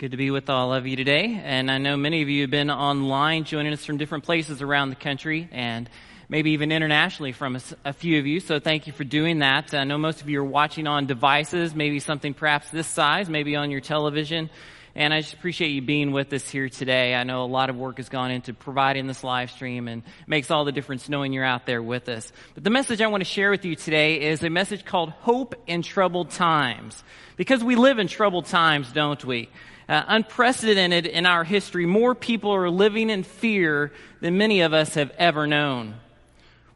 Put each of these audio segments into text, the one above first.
Good to be with all of you today. And I know many of you have been online joining us from different places around the country and maybe even internationally from a, a, few of you. So thank you for doing that. I know most of you are watching on devices, maybe something perhaps this size, maybe on your television. And I just appreciate you being with us here today. I know a lot of work has gone into providing this live stream and makes all the difference knowing you're out there with us. But the message I want to share with you today is a message called Hope in Troubled Times. Because we live in troubled times, don't we? Uh, unprecedented in our history. More people are living in fear than many of us have ever known.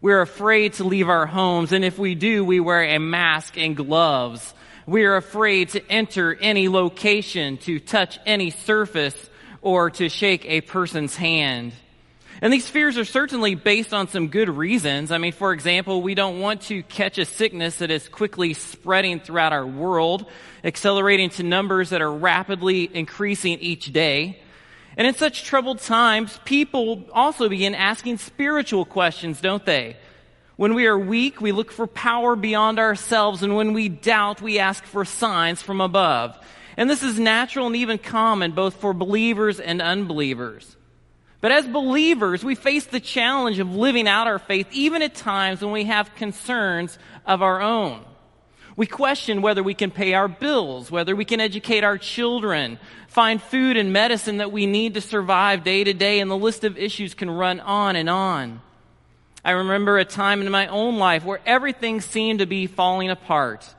We're afraid to leave our homes, and if we do, we wear a mask and gloves. We are afraid to enter any location, to touch any surface, or to shake a person's hand. And these fears are certainly based on some good reasons. I mean, for example, we don't want to catch a sickness that is quickly spreading throughout our world, accelerating to numbers that are rapidly increasing each day. And in such troubled times, people also begin asking spiritual questions, don't they? When we are weak, we look for power beyond ourselves, and when we doubt, we ask for signs from above. And this is natural and even common both for believers and unbelievers. But as believers, we face the challenge of living out our faith even at times when we have concerns of our own. We question whether we can pay our bills, whether we can educate our children, find food and medicine that we need to survive day to day, and the list of issues can run on and on. I remember a time in my own life where everything seemed to be falling apart.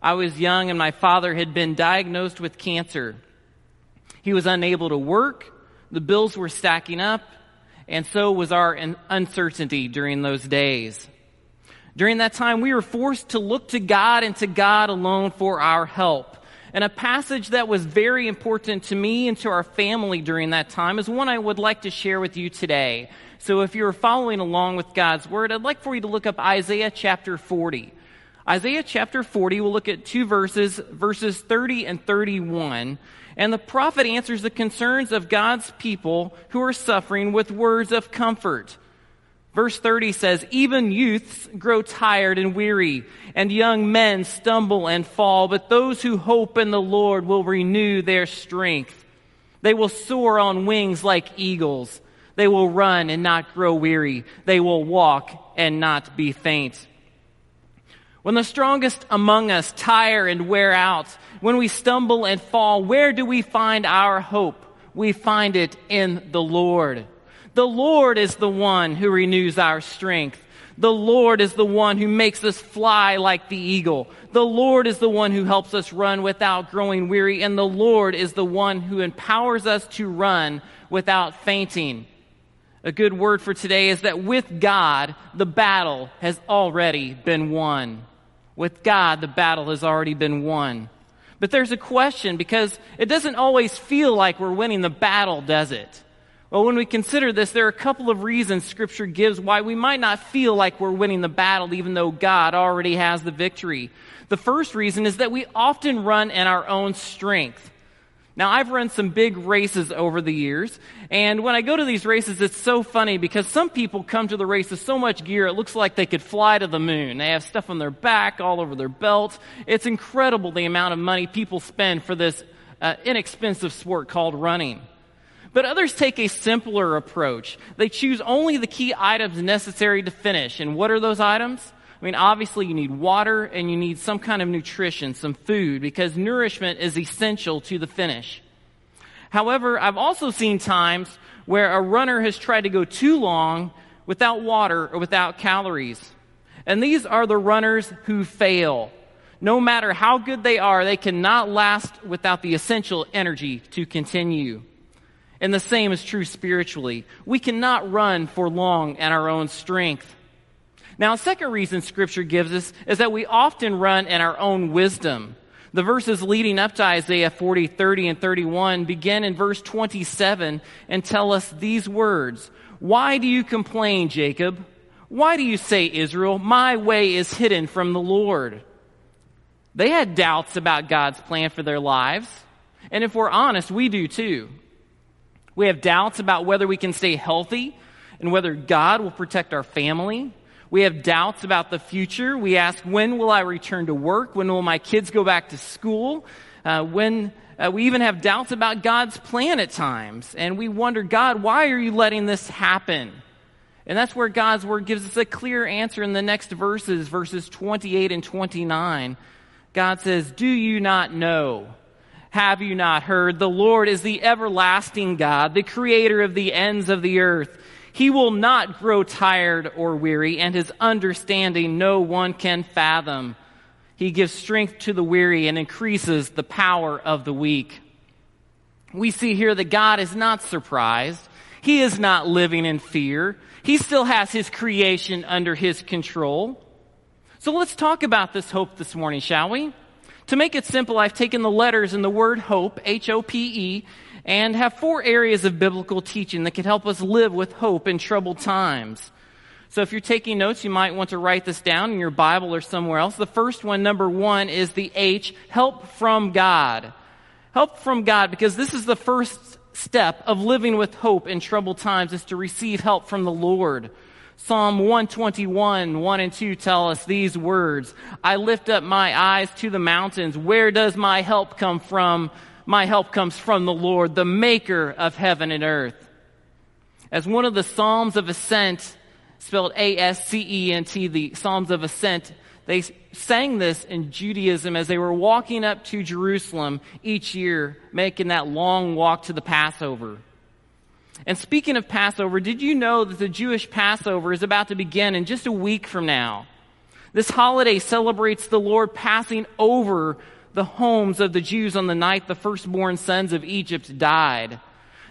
I was young and my father had been diagnosed with cancer. He was unable to work the bills were stacking up, and so was our uncertainty during those days. During that time, we were forced to look to God and to God alone for our help. And a passage that was very important to me and to our family during that time is one I would like to share with you today. So if you're following along with God's Word, I'd like for you to look up Isaiah chapter 40. Isaiah chapter 40, we'll look at two verses, verses 30 and 31. And the prophet answers the concerns of God's people who are suffering with words of comfort. Verse 30 says, Even youths grow tired and weary, and young men stumble and fall, but those who hope in the Lord will renew their strength. They will soar on wings like eagles. They will run and not grow weary. They will walk and not be faint. When the strongest among us tire and wear out, when we stumble and fall, where do we find our hope? We find it in the Lord. The Lord is the one who renews our strength. The Lord is the one who makes us fly like the eagle. The Lord is the one who helps us run without growing weary. And the Lord is the one who empowers us to run without fainting. A good word for today is that with God, the battle has already been won. With God, the battle has already been won. But there's a question because it doesn't always feel like we're winning the battle, does it? Well, when we consider this, there are a couple of reasons Scripture gives why we might not feel like we're winning the battle, even though God already has the victory. The first reason is that we often run in our own strength. Now, I've run some big races over the years, and when I go to these races, it's so funny because some people come to the race with so much gear, it looks like they could fly to the moon. They have stuff on their back, all over their belt. It's incredible the amount of money people spend for this uh, inexpensive sport called running. But others take a simpler approach. They choose only the key items necessary to finish. And what are those items? I mean, obviously you need water and you need some kind of nutrition, some food, because nourishment is essential to the finish. However, I've also seen times where a runner has tried to go too long without water or without calories. And these are the runners who fail. No matter how good they are, they cannot last without the essential energy to continue. And the same is true spiritually. We cannot run for long in our own strength. Now, a second reason scripture gives us is that we often run in our own wisdom. The verses leading up to Isaiah 40, 30, and 31 begin in verse 27 and tell us these words. Why do you complain, Jacob? Why do you say, Israel, my way is hidden from the Lord? They had doubts about God's plan for their lives. And if we're honest, we do too. We have doubts about whether we can stay healthy and whether God will protect our family we have doubts about the future. We ask, when will I return to work? When will my kids go back to school? Uh, when Uh, we even have doubts about God's plan at times. And we wonder, God, why are you letting this happen? And that's where God's word gives us a clear answer in the next verses, verses 28 and 29. God says, Do you not know? Have you not heard? The Lord is the everlasting God, the creator of the ends of the earth. He will not grow tired or weary, and his understanding no one can fathom. He gives strength to the weary and increases the power of the weak. We see here that God is not surprised. He is not living in fear. He still has his creation under his control. So let's talk about this hope this morning, shall we? To make it simple, I've taken the letters in the word hope, H-O-P-E, and have four areas of biblical teaching that can help us live with hope in troubled times. So if you're taking notes, you might want to write this down in your Bible or somewhere else. The first one, number one, is the H, help from God. Help from God, because this is the first step of living with hope in troubled times is to receive help from the Lord. Psalm 121, 1 and 2 tell us these words. I lift up my eyes to the mountains. Where does my help come from? My help comes from the Lord, the maker of heaven and earth. As one of the Psalms of Ascent, spelled A-S-C-E-N-T, the Psalms of Ascent, they sang this in Judaism as they were walking up to Jerusalem each year, making that long walk to the Passover. And speaking of Passover, did you know that the Jewish Passover is about to begin in just a week from now? This holiday celebrates the Lord passing over the homes of the Jews on the night the firstborn sons of Egypt died.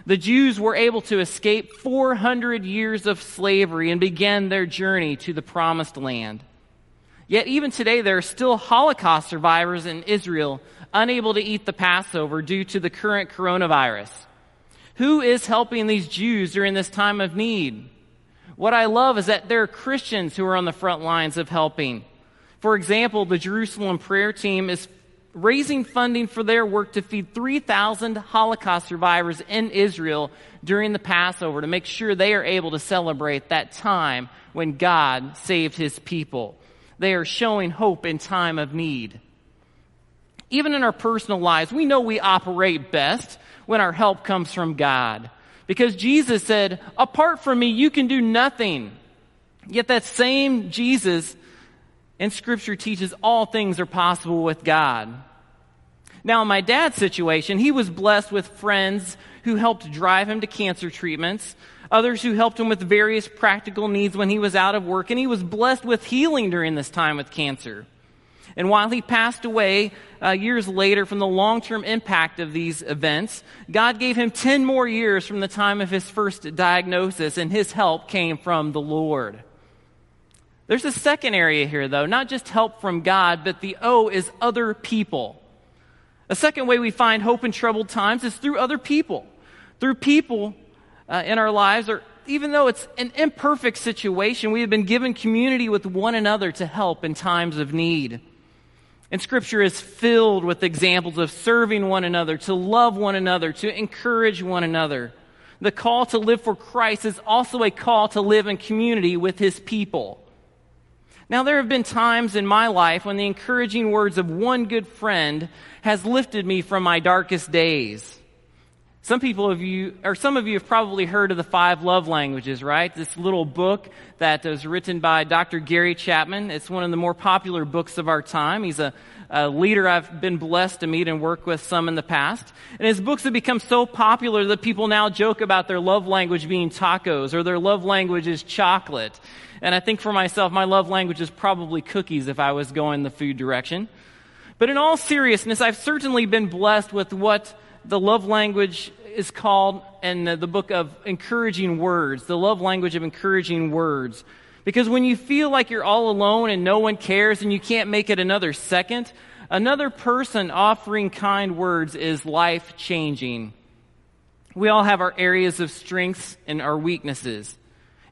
The Jews were able to escape 400 years of slavery and begin their journey to the promised land. Yet even today, there are still Holocaust survivors in Israel unable to eat the Passover due to the current coronavirus. Who is helping these Jews during this time of need? What I love is that there are Christians who are on the front lines of helping. For example, the Jerusalem prayer team is raising funding for their work to feed 3,000 Holocaust survivors in Israel during the Passover to make sure they are able to celebrate that time when God saved his people. They are showing hope in time of need. Even in our personal lives, we know we operate best when our help comes from God. Because Jesus said, apart from me, you can do nothing. Yet that same Jesus in scripture teaches all things are possible with God. Now, in my dad's situation, he was blessed with friends who helped drive him to cancer treatments, others who helped him with various practical needs when he was out of work, and he was blessed with healing during this time with cancer. And while he passed away uh, years later from the long term impact of these events, God gave him 10 more years from the time of his first diagnosis, and his help came from the Lord. There's a second area here, though, not just help from God, but the O is other people. A second way we find hope in troubled times is through other people. Through people uh, in our lives, or even though it's an imperfect situation, we have been given community with one another to help in times of need. And scripture is filled with examples of serving one another, to love one another, to encourage one another. The call to live for Christ is also a call to live in community with his people. Now, there have been times in my life when the encouraging words of one good friend has lifted me from my darkest days. Some people of you, or some of you have probably heard of the five love languages, right? This little book that was written by Dr. Gary Chapman. It's one of the more popular books of our time. He's a, a leader I've been blessed to meet and work with some in the past. And his books have become so popular that people now joke about their love language being tacos or their love language is chocolate. And I think for myself, my love language is probably cookies if I was going the food direction. But in all seriousness, I've certainly been blessed with what the love language is called in the book of encouraging words, the love language of encouraging words. Because when you feel like you're all alone and no one cares and you can't make it another second, another person offering kind words is life changing. We all have our areas of strengths and our weaknesses.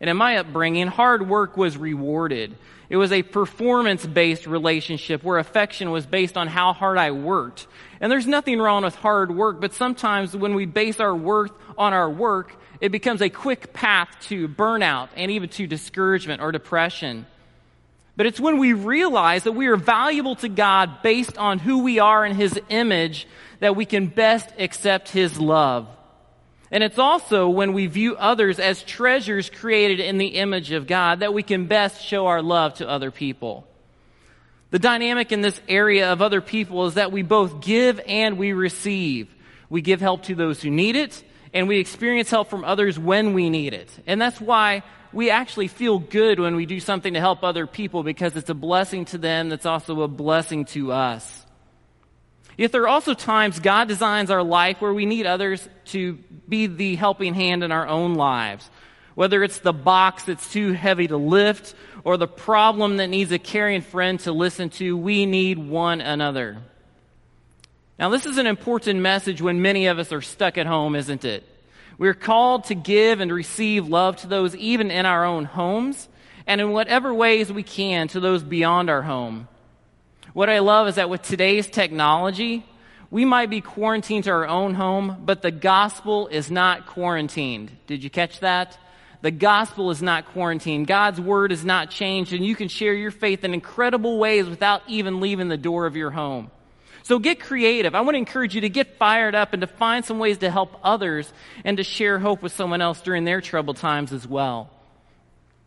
And in my upbringing, hard work was rewarded. It was a performance based relationship where affection was based on how hard I worked. And there's nothing wrong with hard work, but sometimes when we base our worth on our work, it becomes a quick path to burnout and even to discouragement or depression. But it's when we realize that we are valuable to God based on who we are in His image that we can best accept His love. And it's also when we view others as treasures created in the image of God that we can best show our love to other people. The dynamic in this area of other people is that we both give and we receive. We give help to those who need it, and we experience help from others when we need it. And that's why we actually feel good when we do something to help other people because it's a blessing to them that's also a blessing to us. Yet there are also times God designs our life where we need others to be the helping hand in our own lives. Whether it's the box that's too heavy to lift or the problem that needs a caring friend to listen to, we need one another. Now, this is an important message when many of us are stuck at home, isn't it? We're called to give and receive love to those even in our own homes and in whatever ways we can to those beyond our home. What I love is that with today's technology, we might be quarantined to our own home, but the gospel is not quarantined. Did you catch that? The gospel is not quarantined. God's word is not changed, and you can share your faith in incredible ways without even leaving the door of your home. So get creative. I want to encourage you to get fired up and to find some ways to help others and to share hope with someone else during their troubled times as well.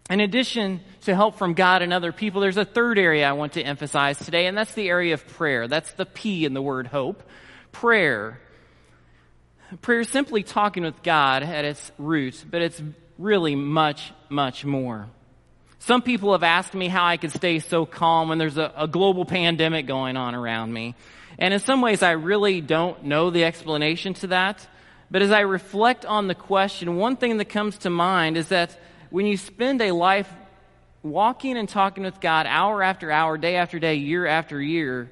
In addition to help from God and other people, there's a third area I want to emphasize today, and that's the area of prayer. That's the P in the word hope. Prayer. Prayer is simply talking with God at its root, but it's really much, much more. Some people have asked me how I could stay so calm when there's a, a global pandemic going on around me. And in some ways, I really don't know the explanation to that. But as I reflect on the question, one thing that comes to mind is that when you spend a life walking and talking with God hour after hour, day after day, year after year,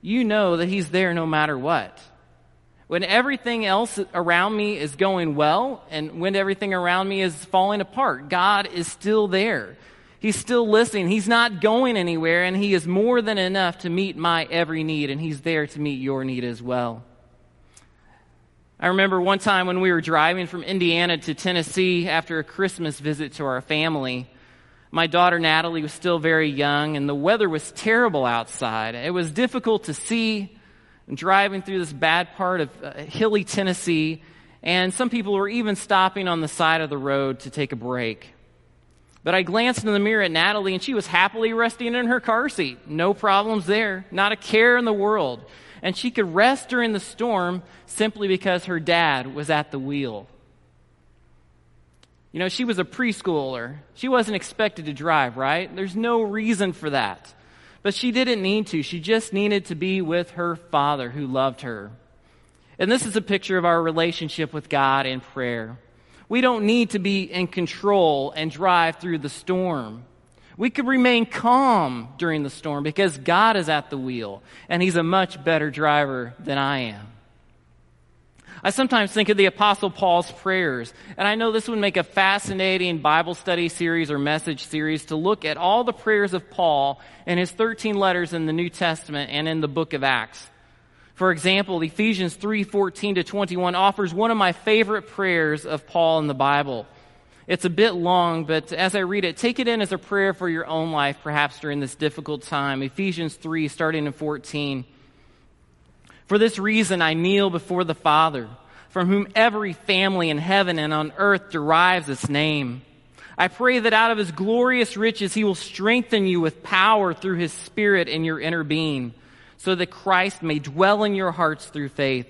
you know that He's there no matter what. When everything else around me is going well and when everything around me is falling apart, God is still there. He's still listening. He's not going anywhere, and He is more than enough to meet my every need, and He's there to meet your need as well. I remember one time when we were driving from Indiana to Tennessee after a Christmas visit to our family. My daughter Natalie was still very young, and the weather was terrible outside. It was difficult to see driving through this bad part of uh, hilly Tennessee, and some people were even stopping on the side of the road to take a break. But I glanced in the mirror at Natalie, and she was happily resting in her car seat. No problems there, not a care in the world. And she could rest during the storm simply because her dad was at the wheel. You know, she was a preschooler. She wasn't expected to drive, right? There's no reason for that. But she didn't need to. She just needed to be with her father who loved her. And this is a picture of our relationship with God in prayer. We don't need to be in control and drive through the storm. We could remain calm during the storm because God is at the wheel and He's a much better driver than I am. I sometimes think of the Apostle Paul's prayers, and I know this would make a fascinating Bible study series or message series to look at all the prayers of Paul in his 13 letters in the New Testament and in the book of Acts. For example, Ephesians 3:14 to 21 offers one of my favorite prayers of Paul in the Bible. It's a bit long, but as I read it, take it in as a prayer for your own life, perhaps during this difficult time. Ephesians 3, starting in 14. For this reason, I kneel before the Father, from whom every family in heaven and on earth derives its name. I pray that out of his glorious riches, he will strengthen you with power through his Spirit in your inner being so that Christ may dwell in your hearts through faith.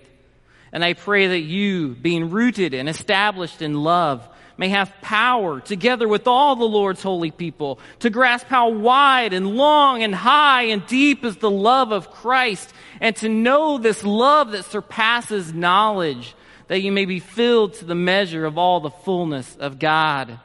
And I pray that you, being rooted and established in love, may have power together with all the Lord's holy people to grasp how wide and long and high and deep is the love of Christ and to know this love that surpasses knowledge that you may be filled to the measure of all the fullness of God.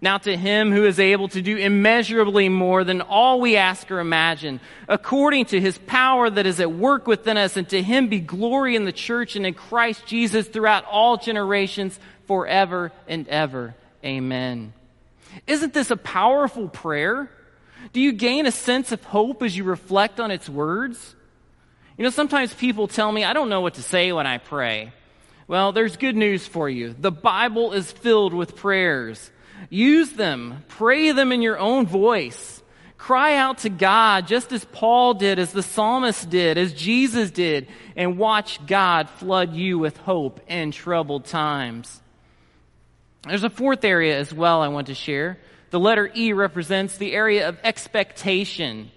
Now to him who is able to do immeasurably more than all we ask or imagine, according to his power that is at work within us, and to him be glory in the church and in Christ Jesus throughout all generations, forever and ever. Amen. Isn't this a powerful prayer? Do you gain a sense of hope as you reflect on its words? You know, sometimes people tell me, I don't know what to say when I pray. Well, there's good news for you. The Bible is filled with prayers. Use them. Pray them in your own voice. Cry out to God just as Paul did, as the psalmist did, as Jesus did, and watch God flood you with hope in troubled times. There's a fourth area as well I want to share. The letter E represents the area of expectation.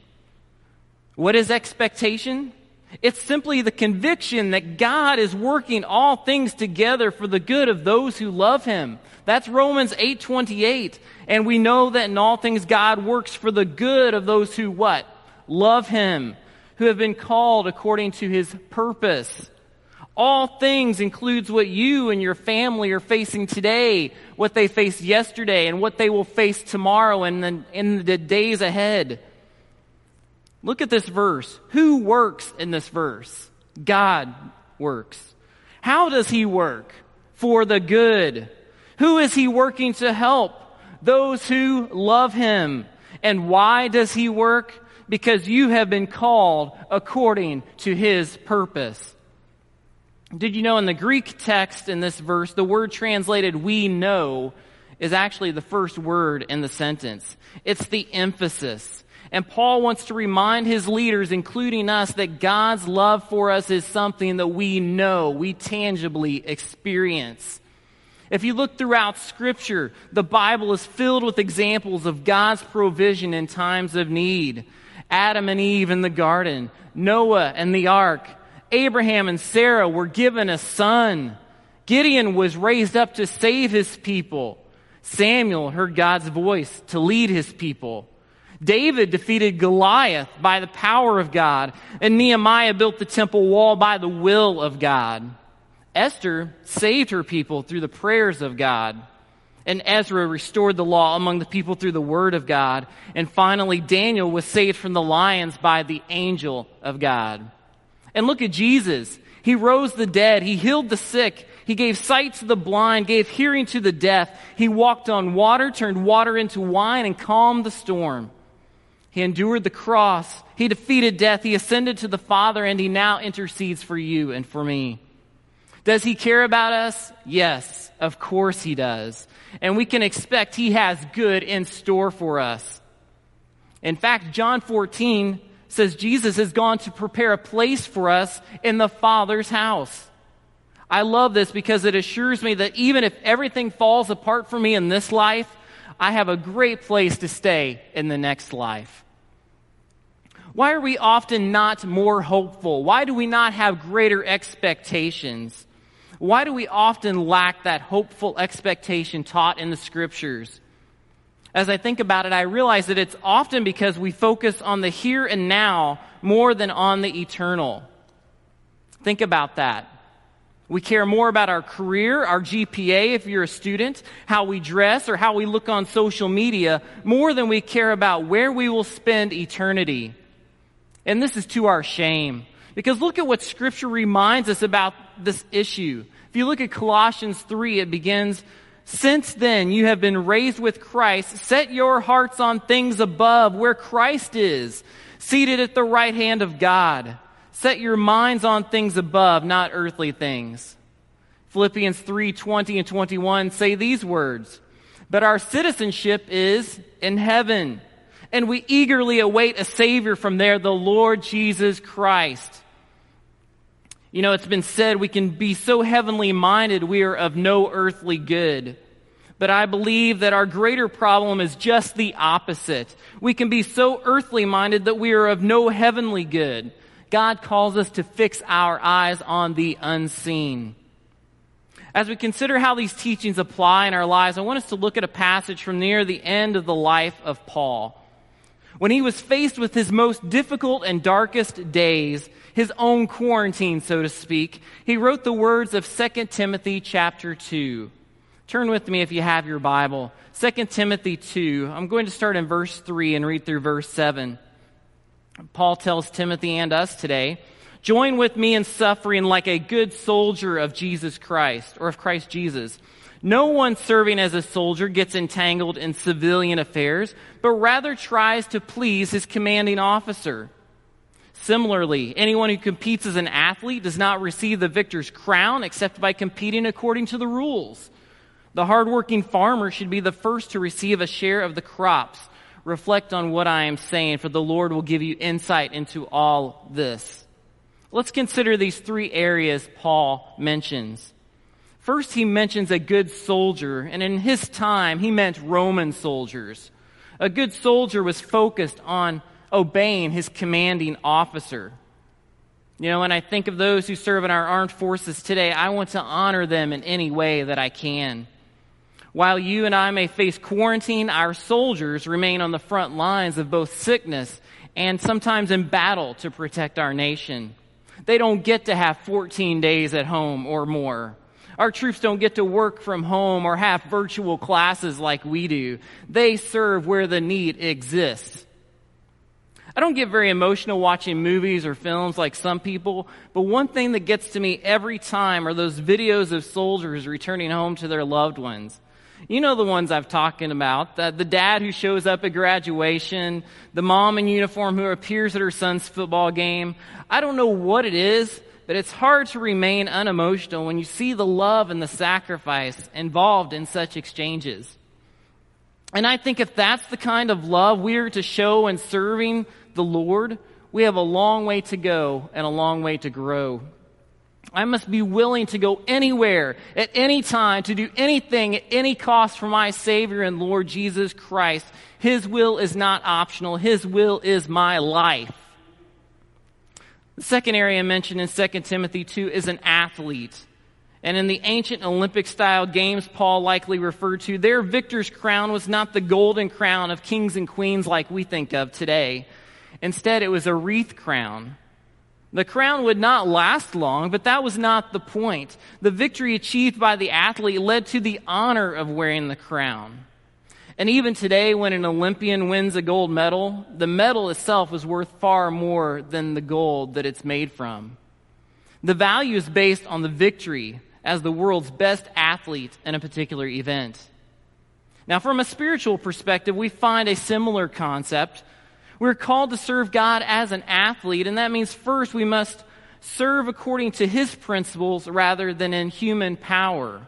What is expectation? It's simply the conviction that God is working all things together for the good of those who love him. That's Romans 8:28. And we know that in all things God works for the good of those who what? Love him, who have been called according to his purpose. All things includes what you and your family are facing today, what they faced yesterday, and what they will face tomorrow and in the days ahead. Look at this verse. Who works in this verse? God works. How does he work? For the good. Who is he working to help? Those who love him. And why does he work? Because you have been called according to his purpose. Did you know in the Greek text in this verse, the word translated we know is actually the first word in the sentence. It's the emphasis. And Paul wants to remind his leaders, including us, that God's love for us is something that we know, we tangibly experience. If you look throughout scripture, the Bible is filled with examples of God's provision in times of need. Adam and Eve in the garden, Noah and the ark, Abraham and Sarah were given a son. Gideon was raised up to save his people. Samuel heard God's voice to lead his people. David defeated Goliath by the power of God, and Nehemiah built the temple wall by the will of God. Esther saved her people through the prayers of God. And Ezra restored the law among the people through the word of God. And finally, Daniel was saved from the lions by the angel of God. And look at Jesus. He rose the dead. He healed the sick. He gave sight to the blind, gave hearing to the deaf. He walked on water, turned water into wine, and calmed the storm. He endured the cross. He defeated death. He ascended to the Father, and he now intercedes for you and for me. Does he care about us? Yes, of course he does. And we can expect he has good in store for us. In fact, John 14 says Jesus has gone to prepare a place for us in the Father's house. I love this because it assures me that even if everything falls apart for me in this life, I have a great place to stay in the next life. Why are we often not more hopeful? Why do we not have greater expectations? Why do we often lack that hopeful expectation taught in the scriptures? As I think about it, I realize that it's often because we focus on the here and now more than on the eternal. Think about that. We care more about our career, our GPA if you're a student, how we dress, or how we look on social media, more than we care about where we will spend eternity. And this is to our shame. Because look at what scripture reminds us about this issue. If you look at Colossians 3, it begins, since then you have been raised with Christ, set your hearts on things above where Christ is, seated at the right hand of God. Set your minds on things above, not earthly things. Philippians 3, 20 and 21 say these words, but our citizenship is in heaven and we eagerly await a Savior from there, the Lord Jesus Christ. You know, it's been said we can be so heavenly minded we are of no earthly good. But I believe that our greater problem is just the opposite. We can be so earthly minded that we are of no heavenly good. God calls us to fix our eyes on the unseen. As we consider how these teachings apply in our lives, I want us to look at a passage from near the end of the life of Paul. When he was faced with his most difficult and darkest days, his own quarantine, so to speak, he wrote the words of 2 Timothy chapter 2. Turn with me if you have your Bible. 2 Timothy 2. I'm going to start in verse 3 and read through verse 7. Paul tells Timothy and us today, join with me in suffering like a good soldier of Jesus Christ, or of Christ Jesus. No one serving as a soldier gets entangled in civilian affairs, but rather tries to please his commanding officer. Similarly, anyone who competes as an athlete does not receive the victor's crown except by competing according to the rules. The hardworking farmer should be the first to receive a share of the crops, reflect on what I am saying, for the Lord will give you insight into all this. Let's consider these three areas Paul mentions. First, he mentions a good soldier, and in his time, he meant Roman soldiers. A good soldier was focused on obeying his commanding officer. You know, when I think of those who serve in our armed forces today, I want to honor them in any way that I can. While you and I may face quarantine, our soldiers remain on the front lines of both sickness and sometimes in battle to protect our nation. They don't get to have 14 days at home or more. Our troops don't get to work from home or have virtual classes like we do. They serve where the need exists. I don't get very emotional watching movies or films like some people, but one thing that gets to me every time are those videos of soldiers returning home to their loved ones. You know the ones I've talking about. The, the dad who shows up at graduation, the mom in uniform who appears at her son's football game. I don't know what it is, but it's hard to remain unemotional when you see the love and the sacrifice involved in such exchanges. And I think if that's the kind of love we are to show in serving the Lord, we have a long way to go and a long way to grow. I must be willing to go anywhere, at any time, to do anything at any cost for my Savior and Lord Jesus Christ. His will is not optional. His will is my life. The second area mentioned in 2 Timothy 2 is an athlete. And in the ancient Olympic style games Paul likely referred to, their victor's crown was not the golden crown of kings and queens like we think of today. Instead, it was a wreath crown. The crown would not last long, but that was not the point. The victory achieved by the athlete led to the honor of wearing the crown. And even today, when an Olympian wins a gold medal, the medal itself is worth far more than the gold that it's made from. The value is based on the victory as the world's best athlete in a particular event. Now, from a spiritual perspective, we find a similar concept we're called to serve God as an athlete, and that means first we must serve according to His principles rather than in human power.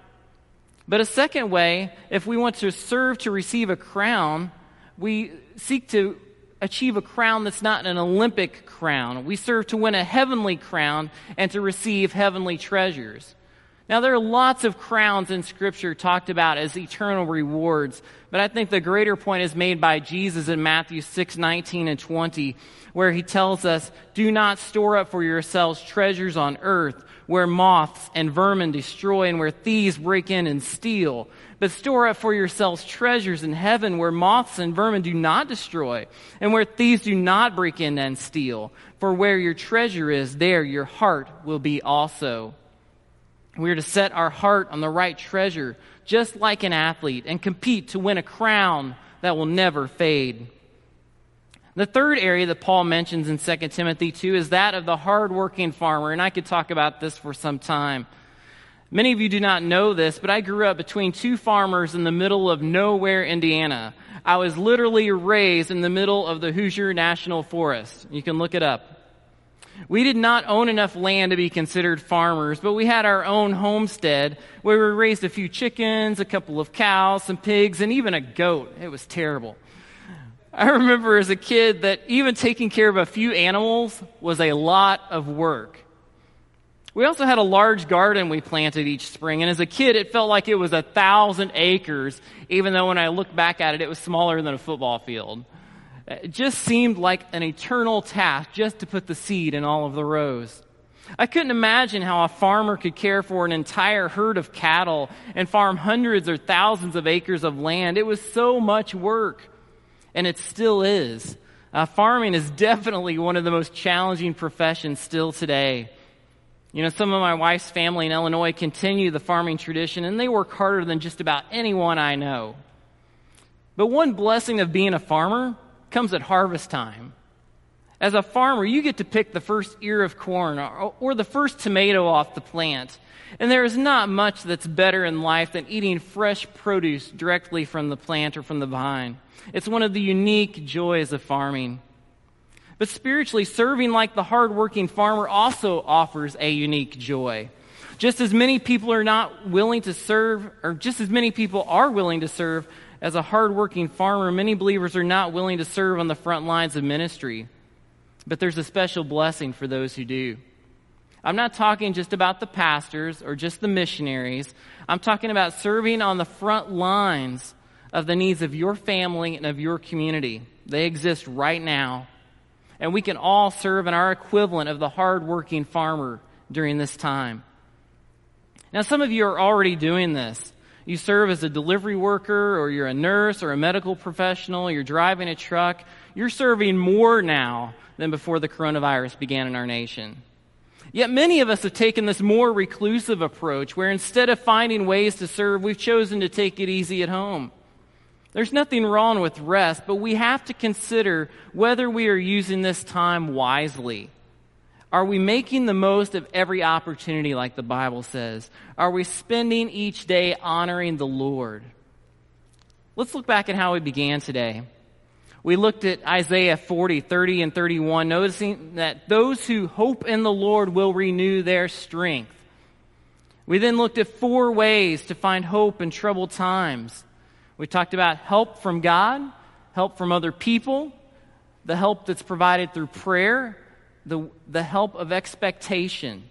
But a second way, if we want to serve to receive a crown, we seek to achieve a crown that's not an Olympic crown. We serve to win a heavenly crown and to receive heavenly treasures. Now, there are lots of crowns in Scripture talked about as eternal rewards, but I think the greater point is made by Jesus in Matthew 6, 19 and 20, where he tells us, Do not store up for yourselves treasures on earth, where moths and vermin destroy and where thieves break in and steal. But store up for yourselves treasures in heaven, where moths and vermin do not destroy, and where thieves do not break in and steal. For where your treasure is, there your heart will be also. We are to set our heart on the right treasure, just like an athlete, and compete to win a crown that will never fade. The third area that Paul mentions in 2 Timothy 2 is that of the hardworking farmer, and I could talk about this for some time. Many of you do not know this, but I grew up between two farmers in the middle of nowhere, Indiana. I was literally raised in the middle of the Hoosier National Forest. You can look it up. We did not own enough land to be considered farmers, but we had our own homestead where we raised a few chickens, a couple of cows, some pigs, and even a goat. It was terrible. I remember as a kid that even taking care of a few animals was a lot of work. We also had a large garden we planted each spring, and as a kid, it felt like it was a thousand acres, even though when I look back at it, it was smaller than a football field. It just seemed like an eternal task just to put the seed in all of the rows. I couldn't imagine how a farmer could care for an entire herd of cattle and farm hundreds or thousands of acres of land. It was so much work, and it still is. Uh, farming is definitely one of the most challenging professions still today. You know, some of my wife's family in Illinois continue the farming tradition, and they work harder than just about anyone I know. But one blessing of being a farmer comes at harvest time. As a farmer, you get to pick the first ear of corn or, or, the first tomato off the plant. And there is not much that's better in life than eating fresh produce directly from the plant or from the vine. It's one of the unique joys of farming. But spiritually, serving like the hardworking farmer also offers a unique joy. Just as many people are not willing to serve, or just as many people are willing to serve as a hardworking farmer, many believers are not willing to serve on the front lines of ministry. But there's a special blessing for those who do. I'm not talking just about the pastors or just the missionaries. I'm talking about serving on the front lines of the needs of your family and of your community. They exist right now. And we can all serve in our equivalent of the hardworking farmer during this time. Now, some of you are already doing this. You serve as a delivery worker, or you're a nurse, or a medical professional, you're driving a truck. You're serving more now than before the coronavirus began in our nation. Yet many of us have taken this more reclusive approach where instead of finding ways to serve, we've chosen to take it easy at home. There's nothing wrong with rest, but we have to consider whether we are using this time wisely. Are we making the most of every opportunity, like the Bible says? Are we spending each day honoring the Lord? Let's look back at how we began today. We looked at Isaiah 40, 30, and 31, noticing that those who hope in the Lord will renew their strength. We then looked at four ways to find hope in troubled times. We talked about help from God, help from other people, the help that's provided through prayer, the, the help of expectation.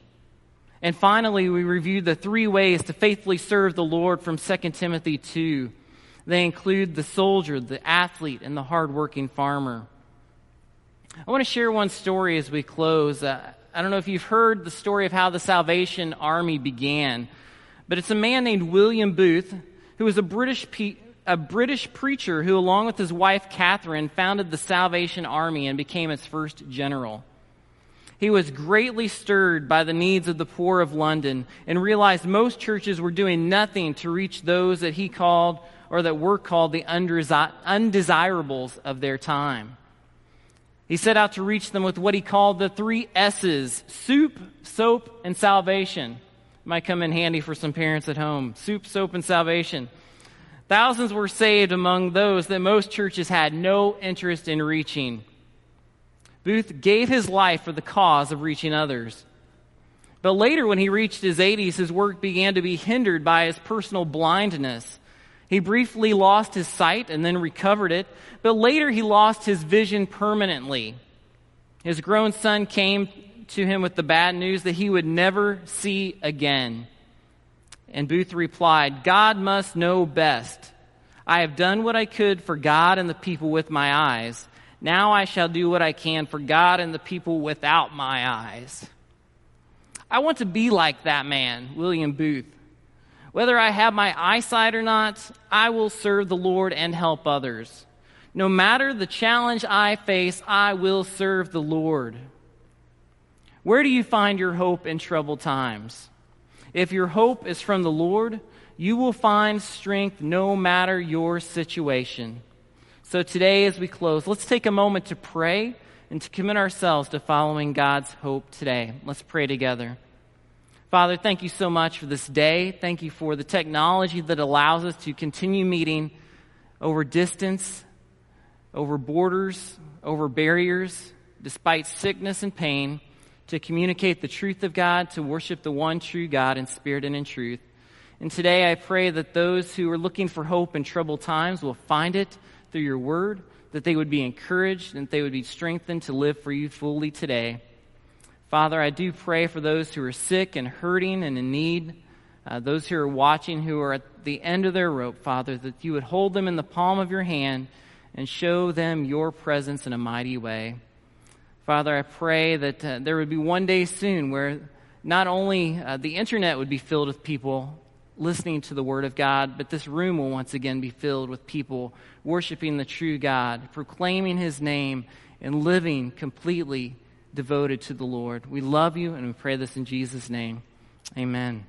And finally, we reviewed the three ways to faithfully serve the Lord from 2 Timothy 2 they include the soldier, the athlete, and the hardworking farmer. I want to share one story as we close. Uh, I don't know if you've heard the story of how the Salvation Army began, but it's a man named William Booth who was a British, pe- a British preacher who, along with his wife Catherine, founded the Salvation Army and became its first general. He was greatly stirred by the needs of the poor of London and realized most churches were doing nothing to reach those that he called or that were called the undesirables of their time. He set out to reach them with what he called the three S's soup, soap, and salvation. Might come in handy for some parents at home. Soup, soap, and salvation. Thousands were saved among those that most churches had no interest in reaching. Booth gave his life for the cause of reaching others. But later, when he reached his 80s, his work began to be hindered by his personal blindness. He briefly lost his sight and then recovered it, but later he lost his vision permanently. His grown son came to him with the bad news that he would never see again. And Booth replied, God must know best. I have done what I could for God and the people with my eyes. Now I shall do what I can for God and the people without my eyes. I want to be like that man, William Booth. Whether I have my eyesight or not, I will serve the Lord and help others. No matter the challenge I face, I will serve the Lord. Where do you find your hope in troubled times? If your hope is from the Lord, you will find strength no matter your situation. So today, as we close, let's take a moment to pray and to commit ourselves to following God's hope today. Let's pray together. Father, thank you so much for this day. Thank you for the technology that allows us to continue meeting over distance, over borders, over barriers, despite sickness and pain, to communicate the truth of God, to worship the one true God in spirit and in truth. And today I pray that those who are looking for hope in troubled times will find it through your word, that they would be encouraged and that they would be strengthened to live for you fully today. Father, I do pray for those who are sick and hurting and in need, uh, those who are watching who are at the end of their rope, Father, that you would hold them in the palm of your hand and show them your presence in a mighty way. Father, I pray that uh, there would be one day soon where not only uh, the internet would be filled with people listening to the Word of God, but this room will once again be filled with people worshiping the true God, proclaiming His name, and living completely devoted to the Lord. We love you and we pray this in Jesus' name. Amen.